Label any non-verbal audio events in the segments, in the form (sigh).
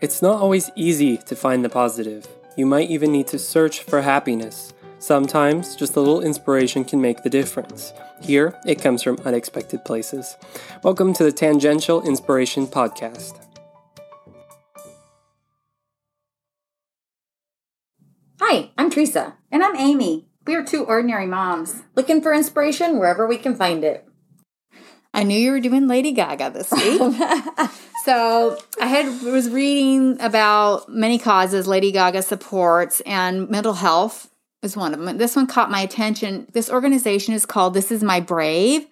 It's not always easy to find the positive. You might even need to search for happiness. Sometimes just a little inspiration can make the difference. Here, it comes from unexpected places. Welcome to the Tangential Inspiration Podcast. Hi, I'm Teresa. And I'm Amy. We are two ordinary moms. Looking for inspiration wherever we can find it. I knew you were doing Lady Gaga this week. (laughs) so I had was reading about many causes Lady Gaga supports, and mental health is one of them. This one caught my attention. This organization is called This Is My Brave,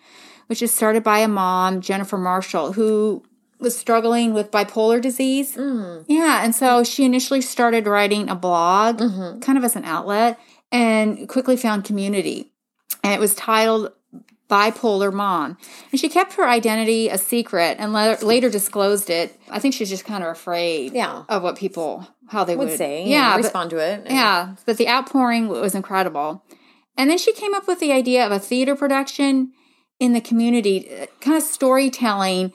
which is started by a mom, Jennifer Marshall, who was struggling with bipolar disease. Mm. Yeah, and so she initially started writing a blog, mm-hmm. kind of as an outlet, and quickly found community. And it was titled bipolar mom. And she kept her identity a secret and later disclosed it. I think she's just kind of afraid yeah. of what people, how they would, would say, yeah, respond but, to it. Yeah, but the outpouring was incredible. And then she came up with the idea of a theater production in the community, uh, kind of storytelling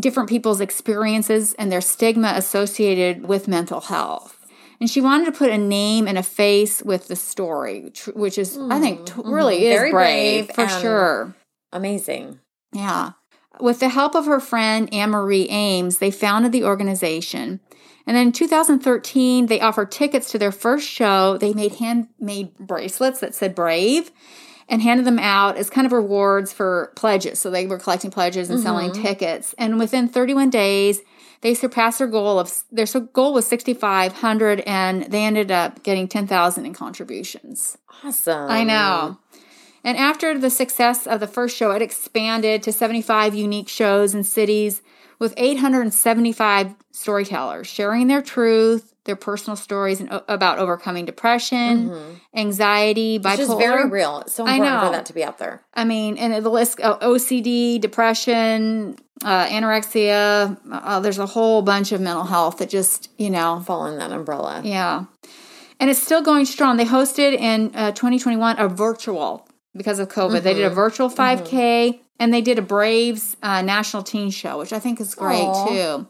different people's experiences and their stigma associated with mental health. And she wanted to put a name and a face with the story, which is, mm, I think, t- mm-hmm. really is brave, brave for sure. Amazing. Yeah. With the help of her friend Anne Marie Ames, they founded the organization. And then in 2013, they offered tickets to their first show. They made handmade bracelets that said Brave and handed them out as kind of rewards for pledges. So they were collecting pledges and mm-hmm. selling tickets. And within 31 days, they surpassed their goal of their goal was 6500 and they ended up getting 10,000 in contributions. Awesome. I know. And after the success of the first show, it expanded to 75 unique shows in cities with 875 storytellers sharing their truth, their personal stories and, about overcoming depression, mm-hmm. anxiety, bipolar. Which is very real. It's so important for that to be out there. I mean, and the list: OCD, depression, uh, anorexia. Uh, there's a whole bunch of mental health that just you know fall in that umbrella. Yeah, and it's still going strong. They hosted in uh, 2021 a virtual because of COVID. Mm-hmm. They did a mm-hmm. virtual 5K. Mm-hmm. And they did a Braves uh, national teen show, which I think is great Aww. too.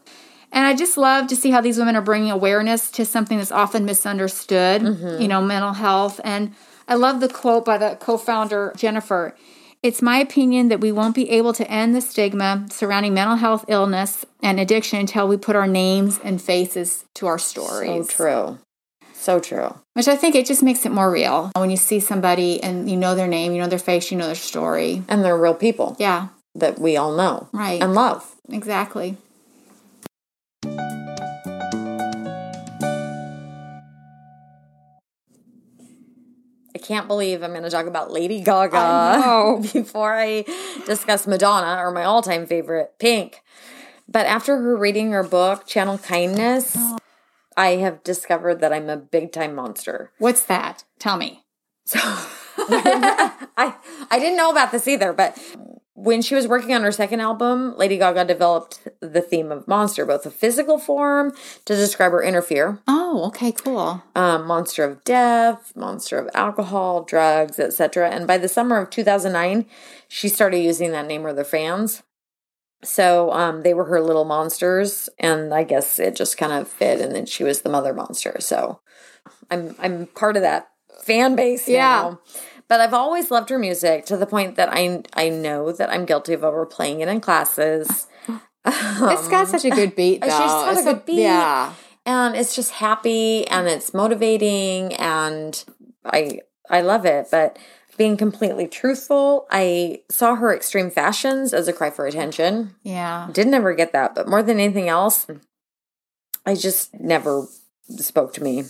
And I just love to see how these women are bringing awareness to something that's often misunderstood, mm-hmm. you know, mental health. And I love the quote by the co founder, Jennifer. It's my opinion that we won't be able to end the stigma surrounding mental health illness and addiction until we put our names and faces to our stories. So true. So true. Which I think it just makes it more real when you see somebody and you know their name, you know their face, you know their story. And they're real people. Yeah. That we all know. Right. And love. Exactly. I can't believe I'm going to talk about Lady Gaga I (laughs) before I discuss Madonna or my all time favorite, Pink. But after her reading her book, Channel Kindness, oh. I have discovered that I'm a big time monster. What's that? Tell me. So (laughs) I I didn't know about this either, but when she was working on her second album, Lady Gaga developed the theme of monster, both a physical form to describe her inner fear. Oh, okay, cool. Um, monster of death, monster of alcohol, drugs, etc. And by the summer of 2009, she started using that name with her fans. So um, they were her little monsters, and I guess it just kind of fit. And then she was the mother monster. So I'm I'm part of that fan base yeah. now. But I've always loved her music to the point that I I know that I'm guilty of overplaying it in classes. Um, it's got such a good beat, (laughs) though. It's just got it's a good beat. Yeah. And it's just happy and it's motivating and I I love it. But being completely truthful, I saw her extreme fashions as a cry for attention. Yeah. Didn't ever get that, but more than anything else, I just never spoke to me.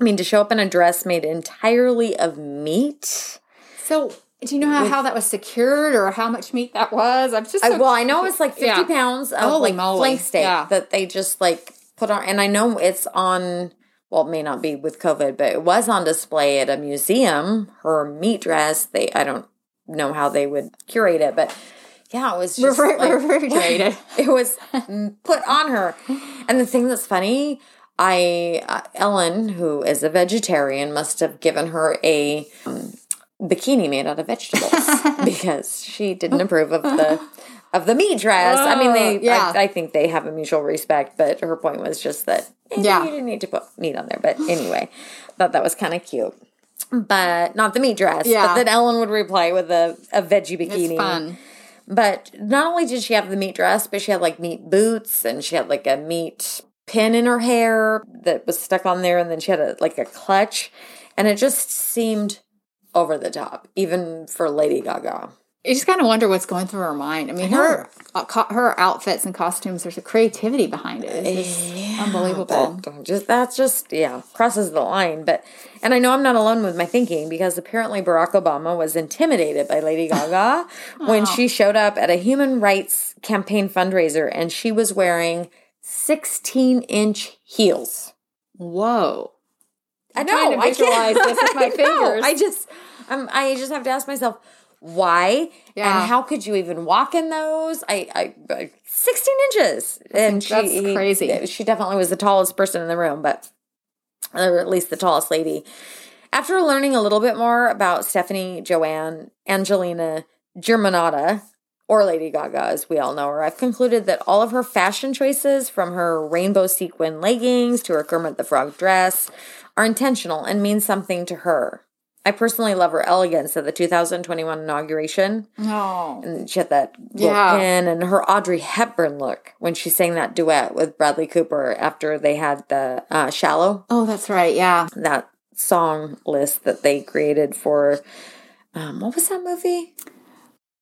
I mean, to show up in a dress made entirely of meat. So, do you know how, with, how that was secured or how much meat that was? I'm just so, I, well, I know it's like 50 yeah. pounds of Holy like moly. flank steak yeah. that they just like put on, and I know it's on. Well, it may not be with COVID, but it was on display at a museum. Her meat dress. They, I don't know how they would curate it, but yeah, it was (laughs) just like, refrigerated. (laughs) it was put on her. And the thing that's funny I uh, Ellen, who is a vegetarian, must have given her a um, bikini made out of vegetables (laughs) because she didn't approve of the of the meat dress. I mean, they. Yeah. I, I, think they have a mutual respect, but her point was just that. Eh, yeah. You didn't need to put meat on there, but anyway, thought that was kind of cute. But not the meat dress. Yeah. But then Ellen would reply with a, a veggie bikini. It's fun. But not only did she have the meat dress, but she had like meat boots and she had like a meat pin in her hair that was stuck on there, and then she had a like a clutch, and it just seemed over the top, even for Lady Gaga you just kind of wonder what's going through her mind. I mean, I her uh, her outfits and costumes. There's a creativity behind it. It's yeah, unbelievable. just that's just yeah crosses the line. But and I know I'm not alone with my thinking because apparently Barack Obama was intimidated by Lady (laughs) Gaga when she showed up at a human rights campaign fundraiser and she was wearing 16 inch heels. Whoa! (laughs) I know. I can't this with my fingers. I just I'm, I just have to ask myself why yeah. and how could you even walk in those i i 16 inches and she that's crazy eh, she definitely was the tallest person in the room but or at least the tallest lady after learning a little bit more about stephanie joanne angelina germanotta or Lady Gaga, as we all know her, I've concluded that all of her fashion choices, from her rainbow sequin leggings to her Kermit the Frog dress, are intentional and mean something to her. I personally love her elegance at the 2021 inauguration. Oh. And she had that yeah. pin and her Audrey Hepburn look when she sang that duet with Bradley Cooper after they had the uh, Shallow. Oh, that's right. Yeah. That song list that they created for, um, what was that movie?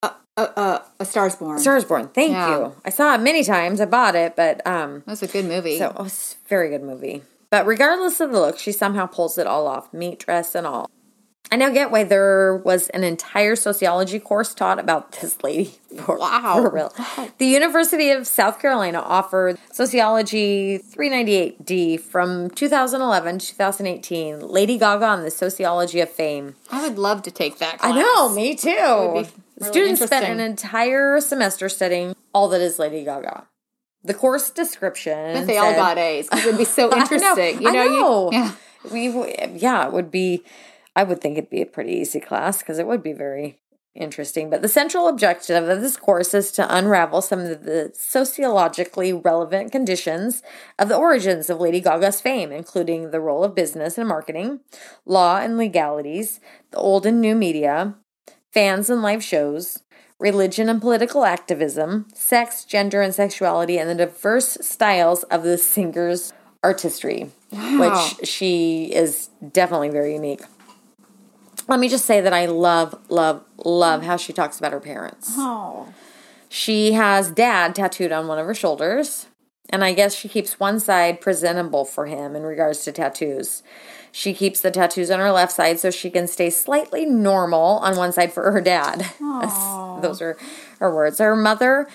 Uh, uh, uh, a Star's Born. Stars Born. Thank yeah. you. I saw it many times. I bought it, but um, that's a good movie. So it was a very good movie. But regardless of the look, she somehow pulls it all off, meat dress and all. I now get why there was an entire sociology course taught about this lady. (laughs) For, wow. For real. (laughs) The University of South Carolina offered Sociology 398D from 2011 to 2018. Lady Gaga on the Sociology of Fame. I would love to take that class. I know, me too. Really Students spent an entire semester studying all that is Lady Gaga. The course description. But they said, all got A's it'd be so (laughs) interesting. know, you know, I know. You, yeah. We, yeah, it would be I would think it'd be a pretty easy class because it would be very interesting. But the central objective of this course is to unravel some of the sociologically relevant conditions of the origins of Lady Gaga's fame, including the role of business and marketing, law and legalities, the old and new media, fans and live shows, religion and political activism, sex, gender, and sexuality, and the diverse styles of the singer's artistry, wow. which she is definitely very unique let me just say that I love, love, love how she talks about her parents. Oh. She has dad tattooed on one of her shoulders, and I guess she keeps one side presentable for him in regards to tattoos. She keeps the tattoos on her left side so she can stay slightly normal on one side for her dad. (laughs) Those are her words. Her mother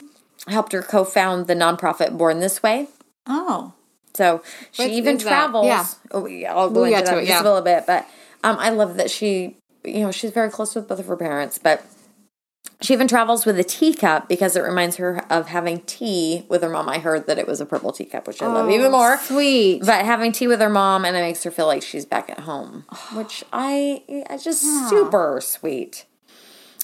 helped her co found the nonprofit Born This Way. Oh. So she even travels. Yeah. Oh, yeah. I'll go we'll into that it, yeah. a little bit, but um, I love that she you know, she's very close with both of her parents, but she even travels with a teacup because it reminds her of having tea with her mom. I heard that it was a purple teacup, which I oh, love even oh, more. Sweet. But having tea with her mom and it makes her feel like she's back at home, (sighs) which I, I just yeah. super sweet.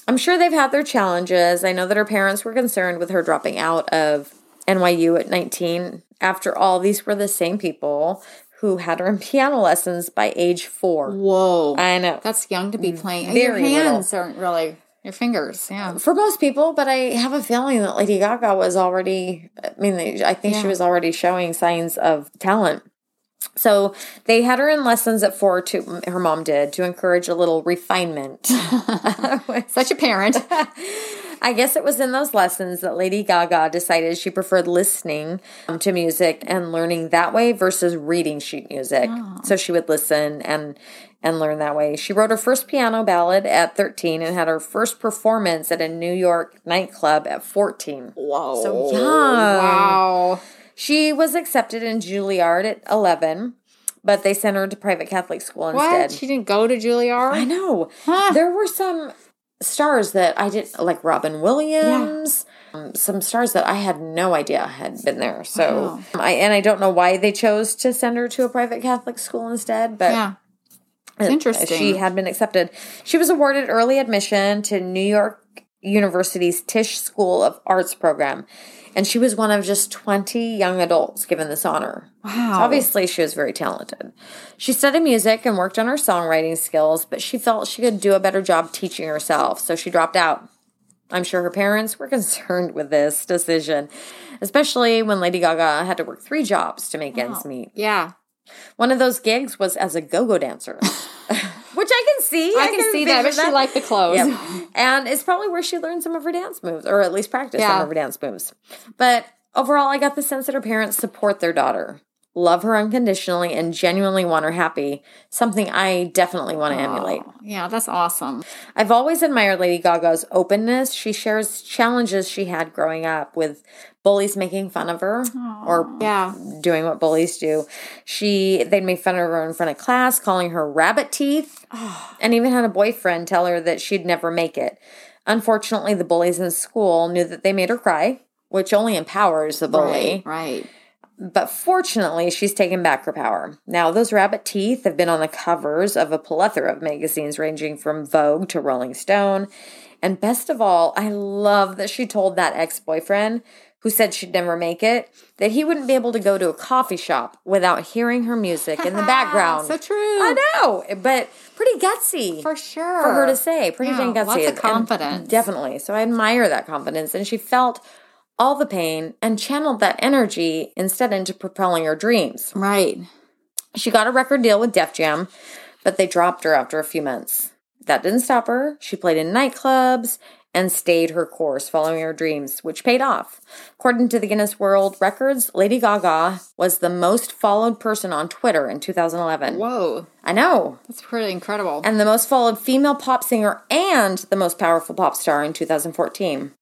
I'm sure they've had their challenges. I know that her parents were concerned with her dropping out of NYU at 19. After all, these were the same people who had her in (laughs) piano lessons by age four. Whoa. I know. That's young to be mm. playing. Very your hands little. aren't really your fingers, yeah. For most people, but I have a feeling that Lady Gaga was already, I mean, I think yeah. she was already showing signs of talent. So they had her in lessons at four to her mom did to encourage a little refinement. (laughs) (laughs) Such a parent. (laughs) I guess it was in those lessons that Lady Gaga decided she preferred listening um, to music and learning that way versus reading sheet music. Oh. So she would listen and and learn that way. She wrote her first piano ballad at 13 and had her first performance at a New York nightclub at 14. Wow. So young. Wow. She was accepted in Juilliard at 11 but they sent her to private Catholic school instead. What? She didn't go to Juilliard? I know. Huh. There were some stars that I didn't like Robin Williams. Yeah. Um, some stars that I had no idea had been there. So wow. I and I don't know why they chose to send her to a private Catholic school instead, but yeah. It's uh, interesting. She had been accepted. She was awarded early admission to New York University's Tisch School of Arts program. And she was one of just 20 young adults given this honor. Wow. So obviously, she was very talented. She studied music and worked on her songwriting skills, but she felt she could do a better job teaching herself, so she dropped out. I'm sure her parents were (laughs) concerned with this decision, especially when Lady Gaga had to work three jobs to make wow. ends meet. Yeah. One of those gigs was as a go go dancer. (laughs) Which I can see. I, I can, can, see that, but that. she liked the clothes. And it's probably where she learned some of her dance moves, or at least practiced yeah. some of her dance moves. But overall, I got the sense that her parents support their daughter love her unconditionally and genuinely want her happy, something I definitely want to oh, emulate. Yeah, that's awesome. I've always admired Lady Gaga's openness. She shares challenges she had growing up with bullies making fun of her oh, or yeah. doing what bullies do. She they'd make fun of her in front of class, calling her rabbit teeth, oh. and even had a boyfriend tell her that she'd never make it. Unfortunately, the bullies in school knew that they made her cry, which only empowers the bully. Right. right. But fortunately, she's taken back her power. Now, those rabbit teeth have been on the covers of a plethora of magazines ranging from Vogue to Rolling Stone. And best of all, I love that she told that ex boyfriend who said she'd never make it that he wouldn't be able to go to a coffee shop without hearing her music in the (laughs) background. so true. I know, but pretty gutsy. For sure. For her to say. Pretty yeah, dang gutsy. Lots of confidence. And definitely. So I admire that confidence. And she felt all the pain and channeled that energy instead into propelling her dreams. Right. She got a record deal with Def Jam, but they dropped her after a few months. That didn't stop her. She played in nightclubs and stayed her course following her dreams, which paid off. According to the Guinness World Records, Lady Gaga was the most followed person on Twitter in 2011. Whoa. I know. That's pretty incredible. And the most followed female pop singer and the most powerful pop star in 2014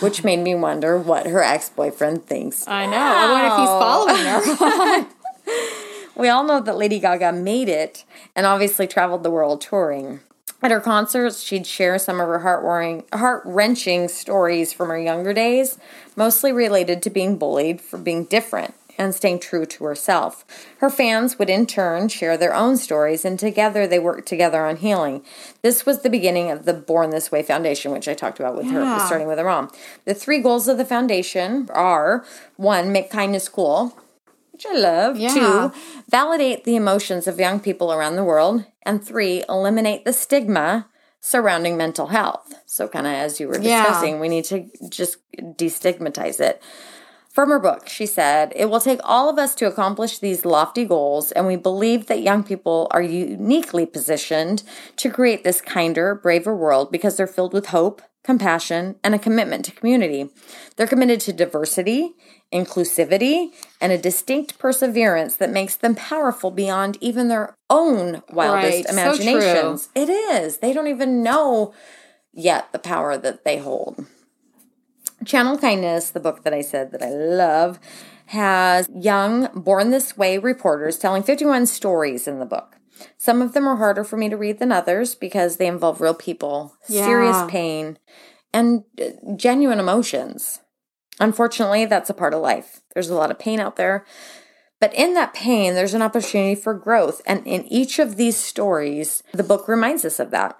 which made me wonder what her ex boyfriend thinks. I know. Wow. I wonder if he's following her. (laughs) we all know that Lady Gaga made it and obviously traveled the world touring. At her concerts, she'd share some of her heart heart wrenching stories from her younger days, mostly related to being bullied for being different and staying true to herself. Her fans would in turn share their own stories, and together they worked together on healing. This was the beginning of the Born This Way Foundation, which I talked about with yeah. her, starting with her mom. The three goals of the foundation are one, make kindness cool. Which I love. Yeah. Two, validate the emotions of young people around the world. And three, eliminate the stigma surrounding mental health. So, kind of as you were discussing, yeah. we need to just destigmatize it. From her book, she said, It will take all of us to accomplish these lofty goals, and we believe that young people are uniquely positioned to create this kinder, braver world because they're filled with hope, compassion, and a commitment to community. They're committed to diversity, inclusivity, and a distinct perseverance that makes them powerful beyond even their own wildest right. imaginations. So it is. They don't even know yet the power that they hold. Channel Kindness, the book that I said that I love, has young, born this way reporters telling 51 stories in the book. Some of them are harder for me to read than others because they involve real people, yeah. serious pain, and uh, genuine emotions. Unfortunately, that's a part of life. There's a lot of pain out there. But in that pain, there's an opportunity for growth. And in each of these stories, the book reminds us of that.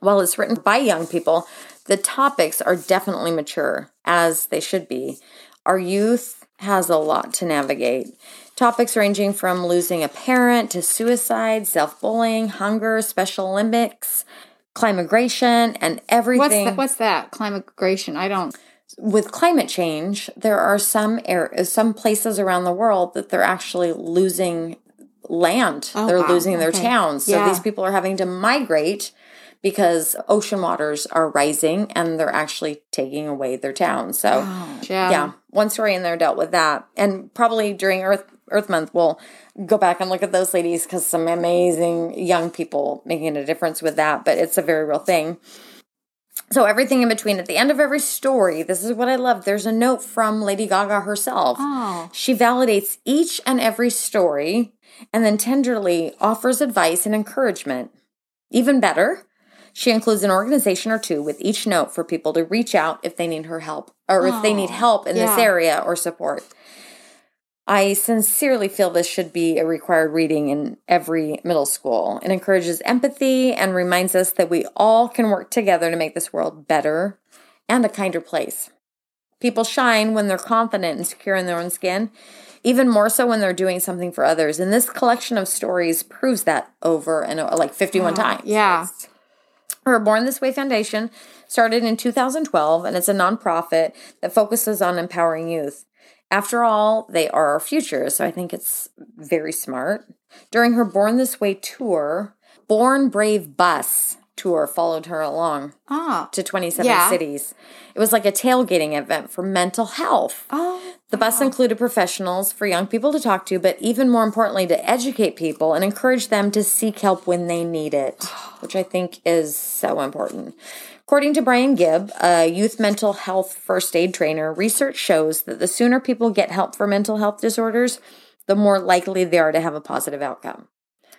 While it's written by young people, the topics are definitely mature, as they should be. Our youth has a lot to navigate. Topics ranging from losing a parent to suicide, self bullying, hunger, Special Olympics, climigration, and everything. What's, that? what's that? Climigration? I don't. With climate change, there are some air, some places around the world that they're actually losing land. Oh, they're wow. losing their towns. So yeah. these people are having to migrate because ocean waters are rising and they're actually taking away their town. So, oh, yeah. yeah, one story in there dealt with that. And probably during Earth Earth Month, we'll go back and look at those ladies because some amazing young people making a difference with that. But it's a very real thing. So everything in between. At the end of every story, this is what I love. There's a note from Lady Gaga herself. Oh. She validates each and every story and then tenderly offers advice and encouragement. Even better, she includes an organization or two with each note for people to reach out if they need her help or if they need oh, help in yeah. this area or support. I sincerely feel this should be a required reading in every middle school. It encourages empathy and reminds us that we all can work together to make this world better and a kinder place. People shine when they're confident and secure in their own skin, even more so when they're doing something for others. And this collection of stories proves that over and over, like 51 times. Yeah. Her Born This Way Foundation started in 2012, and it's a nonprofit that focuses on empowering youth. After all, they are our future, so I think it's very smart. During her Born This Way tour, Born Brave Bus tour followed her along ah, to 27 yeah. cities. It was like a tailgating event for mental health. Oh, the bus included professionals for young people to talk to, but even more importantly, to educate people and encourage them to seek help when they need it, (sighs) which I think is so important. According to Brian Gibb, a youth mental health first aid trainer, research shows that the sooner people get help for mental health disorders, the more likely they are to have a positive outcome.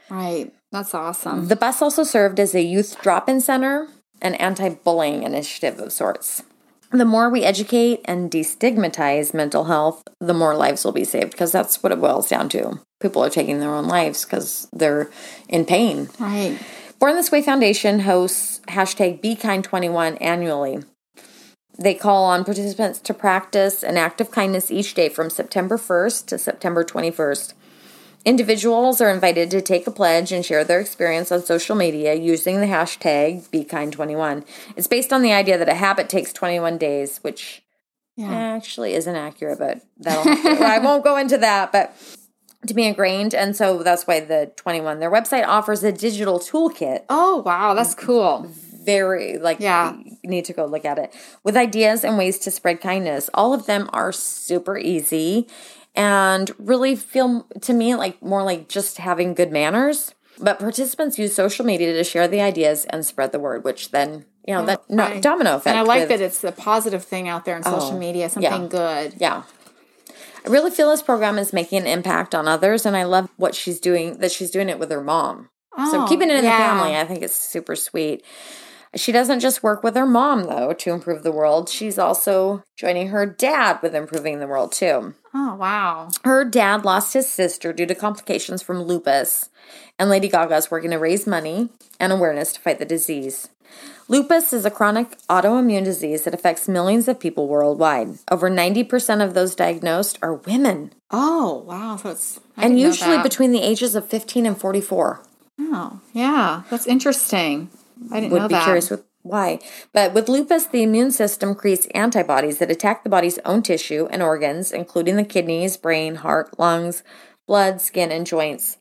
Right. That's awesome. The bus also served as a youth drop in center, an anti bullying initiative of sorts. The more we educate and destigmatize mental health, the more lives will be saved because that's what it boils down to. People are taking their own lives because they're in pain. Right. Born This Way Foundation hosts hashtag BeKind21 annually. They call on participants to practice an act of kindness each day from September 1st to September 21st. Individuals are invited to take a pledge and share their experience on social media using the hashtag BeKind21. It's based on the idea that a habit takes 21 days, which yeah. Eh, actually isn't accurate, but that'll I won't go into that, but to be ingrained. And so that's why the 21. Their website offers a digital toolkit. Oh, wow. That's mm-hmm. cool. Very, like, yeah. you need to go look at it with ideas and ways to spread kindness. All of them are super easy and really feel to me like more like just having good manners. But participants use social media to share the ideas and spread the word, which then you know that no, domino effect. And I like with, that it's the positive thing out there on oh, social oh, media, something yeah. good. Yeah. I really feel this program is making an impact on others, and I love what she's doing. That she's doing it with her mom. Oh, so keeping it in yeah. the family, I think, it's super sweet. She doesn't just work with her mom, though, to improve the world. She's also joining her dad with improving the world, too. Oh, wow. Her dad lost his sister due to complications from lupus, and Lady Gaga is working to raise money and awareness to fight the disease. Lupus is a chronic autoimmune disease that affects millions of people worldwide. Over 90% of those diagnosed are women. Oh, wow. So it's, and usually between the ages of 15 and 44. Oh, yeah. That's interesting. I didn't would be that. curious with why. But with lupus, the immune system creates antibodies that attack the body's own tissue and organs, including the kidneys, brain, heart, lungs, blood, skin, and joints.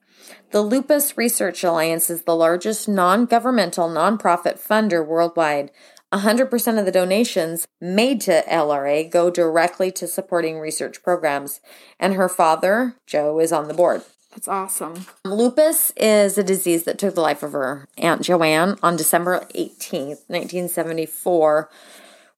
The Lupus Research Alliance is the largest non governmental nonprofit funder worldwide. 100% of the donations made to LRA go directly to supporting research programs, and her father, Joe, is on the board. That's awesome. Lupus is a disease that took the life of her Aunt Joanne on December 18th, 1974,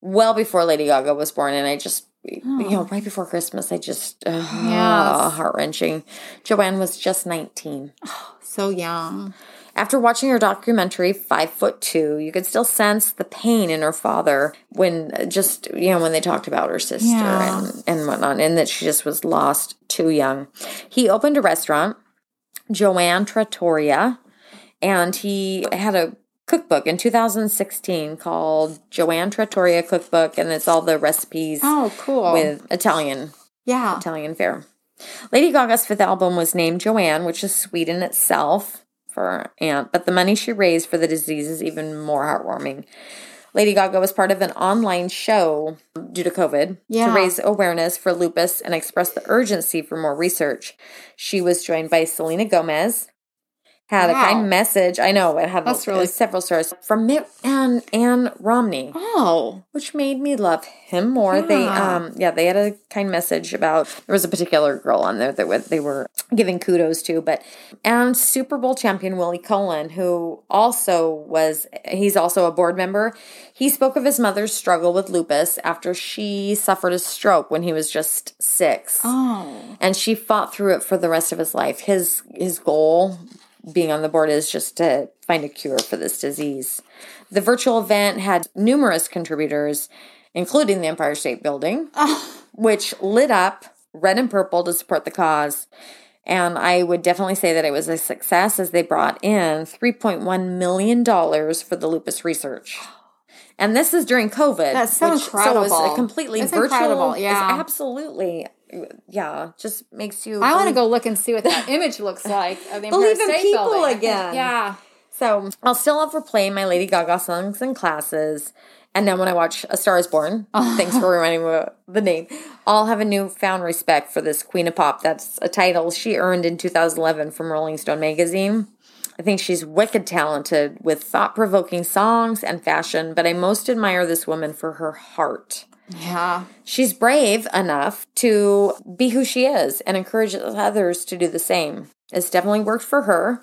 well before Lady Gaga was born. And I just, oh. you know, right before Christmas, I just, uh, yes. heart wrenching. Joanne was just 19. Oh, so young. After watching her documentary, Five Foot Two, you could still sense the pain in her father when uh, just, you know, when they talked about her sister yeah. and, and whatnot, and that she just was lost too young. He opened a restaurant, Joanne Trattoria, and he had a cookbook in 2016 called Joanne Trattoria Cookbook, and it's all the recipes. Oh, cool. With Italian. Yeah. Italian fare. Lady Gaga's fifth album was named Joanne, which is sweet in itself for her aunt, but the money she raised for the disease is even more heartwarming. Lady Gaga was part of an online show due to COVID yeah. to raise awareness for lupus and express the urgency for more research. She was joined by Selena Gomez, had wow. a kind message. I know it had That's really several stars from Mitt and Ann Romney. Oh, which made me love him more. Yeah. They, um, yeah, they had a kind message about. There was a particular girl on there that they were giving kudos to, but and Super Bowl champion Willie Colon, who also was, he's also a board member. He spoke of his mother's struggle with lupus after she suffered a stroke when he was just six. Oh, and she fought through it for the rest of his life. His his goal being on the board is just to find a cure for this disease. The virtual event had numerous contributors, including the Empire State Building, oh. which lit up red and purple to support the cause. And I would definitely say that it was a success as they brought in $3.1 million for the lupus research. And this is during COVID. That's so which, incredible. So it was a completely That's virtual. Incredible. Yeah. absolutely. Yeah. Just makes you. I want to go look and see what that (laughs) image looks like of the Believe in people building. again. Yeah. So I'll still love replaying my Lady Gaga songs in classes. And then when I watch A Star is Born, (laughs) thanks for reminding me the name, I'll have a newfound respect for this Queen of Pop. That's a title she earned in 2011 from Rolling Stone magazine. I think she's wicked talented with thought provoking songs and fashion, but I most admire this woman for her heart. Yeah. She's brave enough to be who she is and encourage others to do the same. It's definitely worked for her.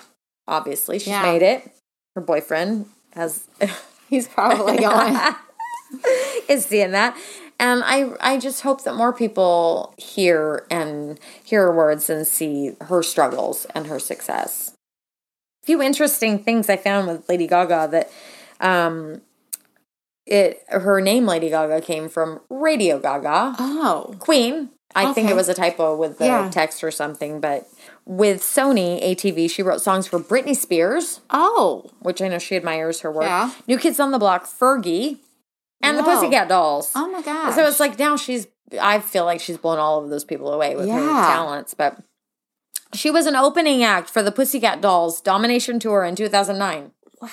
Obviously, she's yeah. made it. Her boyfriend has (laughs) He's probably (laughs) going. (laughs) is seeing that. And I I just hope that more people hear and hear her words and see her struggles and her success. A few interesting things I found with Lady Gaga that um it her name Lady Gaga came from Radio Ga Ga. Oh. Queen. I okay. think it was a typo with the yeah. text or something, but with Sony ATV, she wrote songs for Britney Spears. Oh. Which I know she admires her work. Yeah. New Kids on the Block, Fergie, and Whoa. the Pussycat Dolls. Oh my god. So it's like now she's, I feel like she's blown all of those people away with yeah. her talents, but she was an opening act for the Pussycat Dolls Domination Tour in 2009. Wow.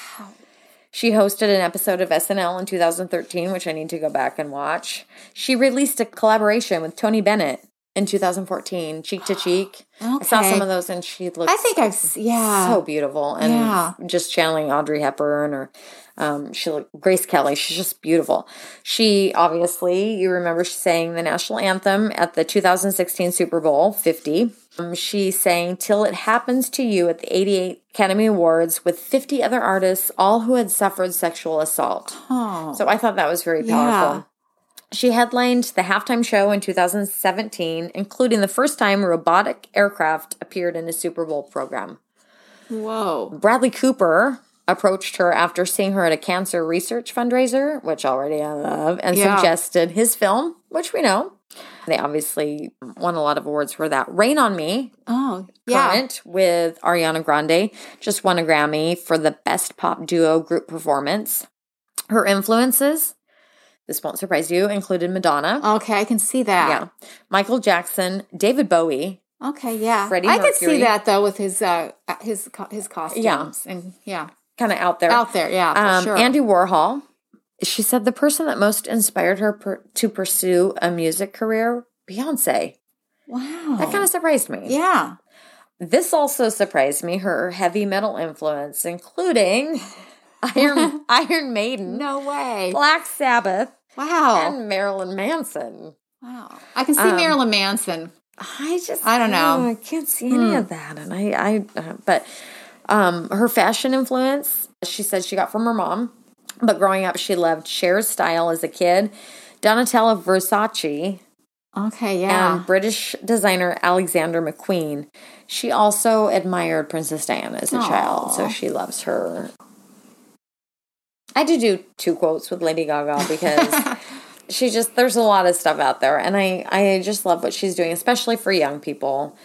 She hosted an episode of SNL in 2013, which I need to go back and watch. She released a collaboration with Tony Bennett in 2014, Cheek to Cheek. Okay. I saw some of those and she looked I think I've yeah. so beautiful and yeah. just channeling Audrey Hepburn or um, she looked Grace Kelly. She's just beautiful. She obviously, you remember she sang the national anthem at the 2016 Super Bowl 50. Um, she sang Till It Happens to You at the 88 Academy Awards with 50 other artists, all who had suffered sexual assault. Oh. So I thought that was very powerful. She headlined the halftime show in 2017, including the first time robotic aircraft appeared in a Super Bowl program. Whoa. Bradley Cooper approached her after seeing her at a cancer research fundraiser, which already I love, and yeah. suggested his film, which we know. They obviously won a lot of awards for that. Rain on Me. Oh, yeah. Current with Ariana Grande just won a Grammy for the Best Pop Duo Group Performance. Her influences this won't surprise you, included Madonna. Okay, I can see that. Yeah. Michael Jackson, David Bowie. Okay, yeah. Freddie I could see that though with his uh his his costumes yeah. and yeah. Kind of out there. Out there, yeah. Um, sure. Andy Warhol. She said the person that most inspired her per- to pursue a music career, Beyonce. Wow. That kind of surprised me. Yeah. This also surprised me, her heavy metal influence, including (laughs) Iron Iron Maiden. No way. Black Sabbath. Wow. And Marilyn Manson. Wow. I can see um, Marilyn Manson. I just I don't know. I can't see any hmm. of that, and I I uh, but um her fashion influence. She said she got from her mom, but growing up she loved Cher's style as a kid. Donatella Versace. Okay, yeah. And British designer Alexander McQueen. She also admired Princess Diana as a Aww. child, so she loves her I had to do two quotes with Lady Gaga because (laughs) she just there's a lot of stuff out there and I I just love what she's doing especially for young people.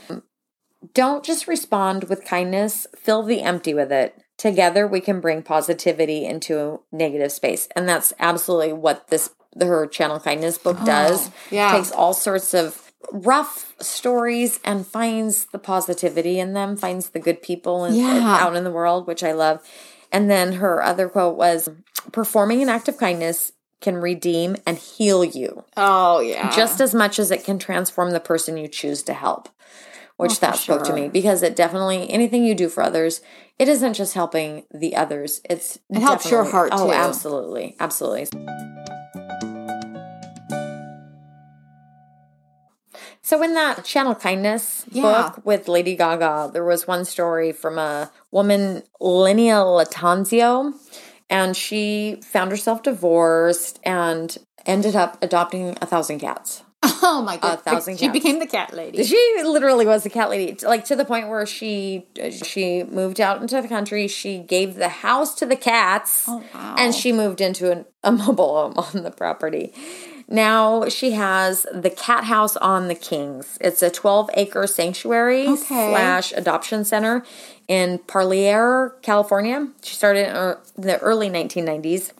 Don't just respond with kindness, fill the empty with it. Together we can bring positivity into negative space. And that's absolutely what this her channel kindness book oh, does. Oh, yeah. Takes all sorts of rough stories and finds the positivity in them, finds the good people in, yeah. out in the world, which I love. And then her other quote was performing an act of kindness can redeem and heal you. Oh, yeah. Just as much as it can transform the person you choose to help. Which oh, that spoke sure. to me because it definitely anything you do for others, it isn't just helping the others. It's it helps your heart oh, too. absolutely, absolutely. So in that Channel Kindness yeah. book with Lady Gaga, there was one story from a woman, Lynea Lattanzio, and she found herself divorced and ended up adopting a thousand cats. Oh my god! A thousand. She cats. became the cat lady. She literally was the cat lady, like to the point where she she moved out into the country. She gave the house to the cats, oh, wow. and she moved into an, a mobile home on the property. Now she has the Cat House on the Kings. It's a 12 acre sanctuary okay. slash adoption center in Parlier, California. She started in uh, the early 1990s.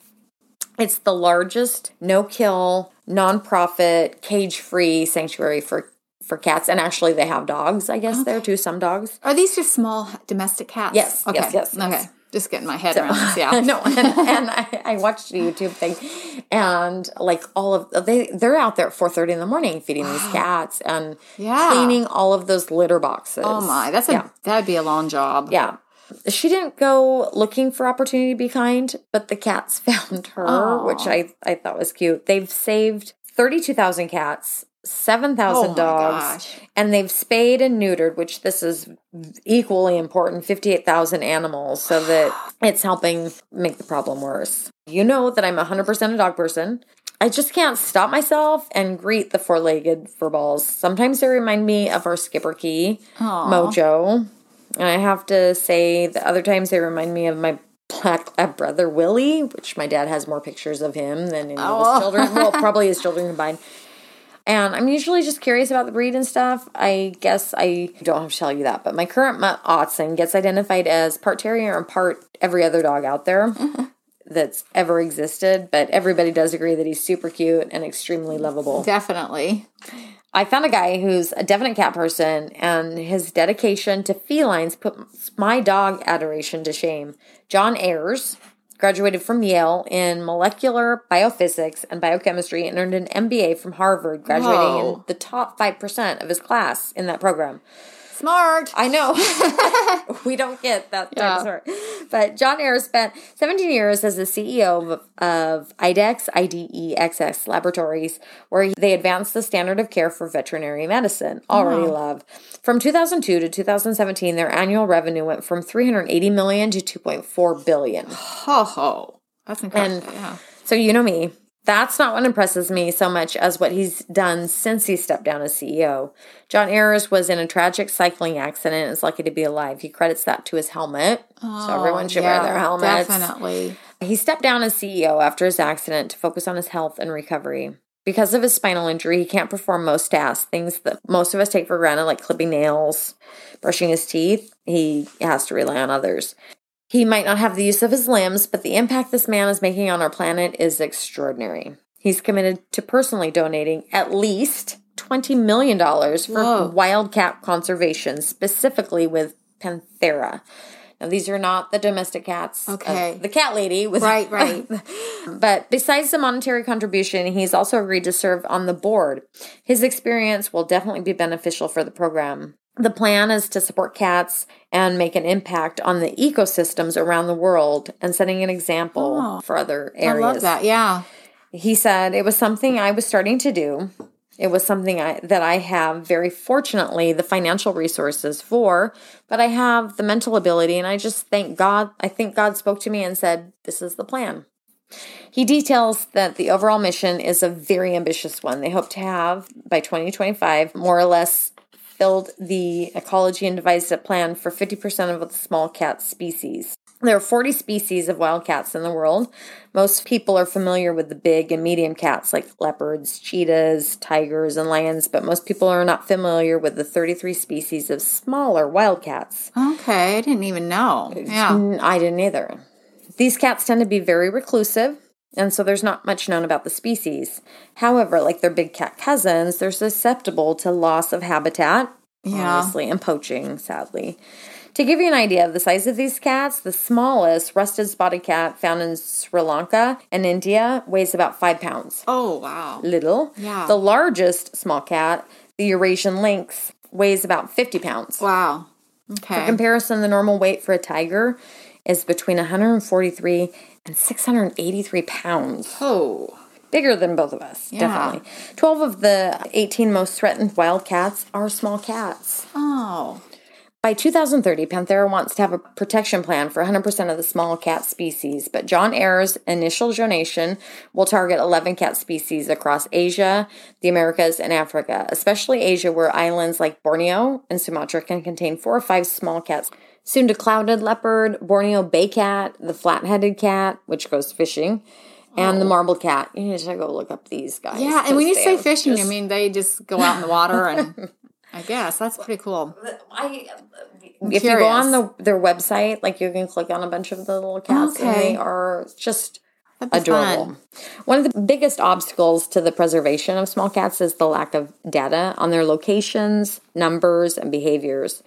It's the largest no kill, nonprofit, cage free sanctuary for for cats, and actually they have dogs. I guess okay. there too. Some dogs. Are these just small domestic cats? Yes. Okay. Yes. Yes. Okay. Just getting my head so, around this. Yeah. (laughs) no, and, and I, I, watched a YouTube thing, and like all of they they're out there at four thirty in the morning feeding wow. these cats and yeah. cleaning all of those litter boxes. Oh my, that's a yeah. that'd be a long job. Yeah. She didn't go looking for opportunity to be kind, but the cats (laughs) found her, Aww. which I, I thought was cute. They've saved 32,000 cats 7,000 oh dogs and they've spayed and neutered, which this is equally important 58,000 animals so that (sighs) it's helping make the problem worse. You know that I'm 100% a dog person. I just can't stop myself and greet the four legged furballs. Sometimes they remind me of our Schipperke, Mojo. And I have to say, the other times they remind me of my black lab brother Willie, which my dad has more pictures of him than any oh. of his children. Well, (laughs) probably his children combined. And I'm usually just curious about the breed and stuff. I guess I don't have to tell you that, but my current Mutt Otson gets identified as part terrier and part every other dog out there. Mm-hmm. That's ever existed, but everybody does agree that he's super cute and extremely lovable. Definitely. I found a guy who's a definite cat person, and his dedication to felines puts my dog adoration to shame. John Ayers, graduated from Yale in molecular biophysics and biochemistry, and earned an MBA from Harvard, graduating Whoa. in the top 5% of his class in that program. Smart. I know. (laughs) (laughs) we don't get that yeah. smart. But John Ayers spent 17 years as the CEO of, of IDEX, IDEXX Laboratories, where they advanced the standard of care for veterinary medicine. Already oh. love. From 2002 to 2017, their annual revenue went from 380 million to 2.4 billion. Ho ho. That's incredible. And yeah. So you know me. That's not what impresses me so much as what he's done since he stepped down as CEO. John Ayers was in a tragic cycling accident and is lucky to be alive. He credits that to his helmet. Oh, so everyone should yeah, wear their helmets. Definitely. He stepped down as CEO after his accident to focus on his health and recovery. Because of his spinal injury, he can't perform most tasks, things that most of us take for granted, like clipping nails, brushing his teeth. He has to rely on others. He might not have the use of his limbs, but the impact this man is making on our planet is extraordinary. He's committed to personally donating at least $20 million for Whoa. wildcat conservation, specifically with Panthera. Now, these are not the domestic cats. Okay. the cat lady. With, right, right. (laughs) but besides the monetary contribution, he's also agreed to serve on the board. His experience will definitely be beneficial for the program. The plan is to support cats and make an impact on the ecosystems around the world and setting an example oh, for other areas. I love that. Yeah. He said it was something I was starting to do. It was something I, that I have very fortunately the financial resources for, but I have the mental ability and I just thank God. I think God spoke to me and said, This is the plan. He details that the overall mission is a very ambitious one. They hope to have by 2025 more or less build the ecology and devised a plan for 50% of the small cat species. There are 40 species of wild cats in the world. Most people are familiar with the big and medium cats like leopards, cheetahs, tigers, and lions, but most people are not familiar with the 33 species of smaller wild cats. Okay, I didn't even know. Yeah. I didn't either. These cats tend to be very reclusive, and so there's not much known about the species. However, like their big cat cousins, they're susceptible to loss of habitat, yeah. obviously, and poaching, sadly. To give you an idea of the size of these cats, the smallest rusted spotted cat found in Sri Lanka and India weighs about five pounds. Oh, wow. Little. Yeah. The largest small cat, the Eurasian lynx, weighs about 50 pounds. Wow. Okay. For comparison, the normal weight for a tiger is between 143 and 683 pounds. Oh. Bigger than both of us, yeah. definitely. 12 of the 18 most threatened wild cats are small cats. Oh. By 2030, Panthera wants to have a protection plan for 100% of the small cat species, but John Ayers' initial donation will target 11 cat species across Asia, the Americas, and Africa, especially Asia, where islands like Borneo and Sumatra can contain four or five small cats Sunda clouded leopard, Borneo bay cat, the flat headed cat, which goes fishing, and the oh. marble cat. You need to go look up these guys. Yeah, and when you say fishing, just... I mean they just go out in the water and (laughs) I guess that's pretty cool. I, I'm if curious. you go on the, their website, like you can click on a bunch of the little cats, okay. and they are just adorable. Fun. One of the biggest obstacles to the preservation of small cats is the lack of data on their locations, numbers, and behaviors.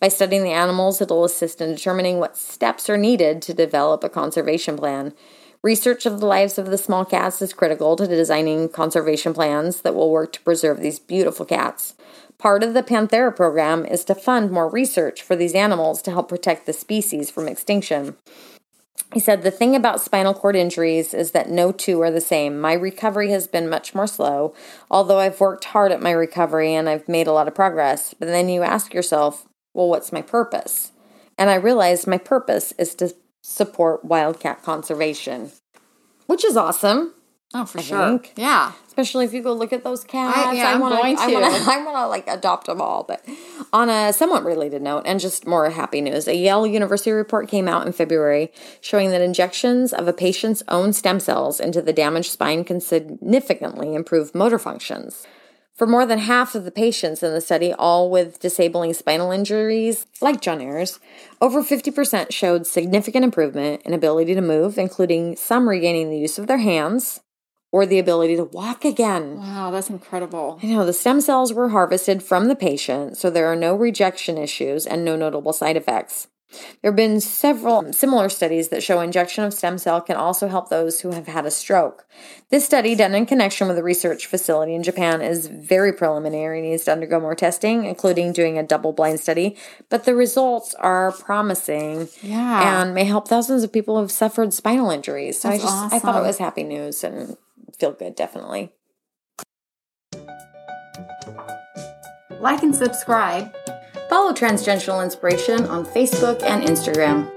By studying the animals, it'll assist in determining what steps are needed to develop a conservation plan. Research of the lives of the small cats is critical to designing conservation plans that will work to preserve these beautiful cats. Part of the Panthera program is to fund more research for these animals to help protect the species from extinction. He said, The thing about spinal cord injuries is that no two are the same. My recovery has been much more slow, although I've worked hard at my recovery and I've made a lot of progress. But then you ask yourself, well, what's my purpose? And I realized my purpose is to support wildcat conservation, which is awesome. Oh, for I sure. Think. Yeah. Especially if you go look at those cats. I, yeah, I wanna, I'm going to. I want to I wanna, like adopt them all. But on a somewhat related note, and just more happy news, a Yale University report came out in February showing that injections of a patient's own stem cells into the damaged spine can significantly improve motor functions. For more than half of the patients in the study, all with disabling spinal injuries, like John Ayers, over 50% showed significant improvement in ability to move, including some regaining the use of their hands or the ability to walk again. Wow, that's incredible. I know the stem cells were harvested from the patient, so there are no rejection issues and no notable side effects. There have been several similar studies that show injection of stem cell can also help those who have had a stroke. This study, done in connection with a research facility in Japan, is very preliminary and needs to undergo more testing, including doing a double blind study. But the results are promising yeah. and may help thousands of people who have suffered spinal injuries. So That's I just awesome. I thought it was happy news and feel good, definitely. Like and subscribe Follow Transgenderal Inspiration on Facebook and Instagram.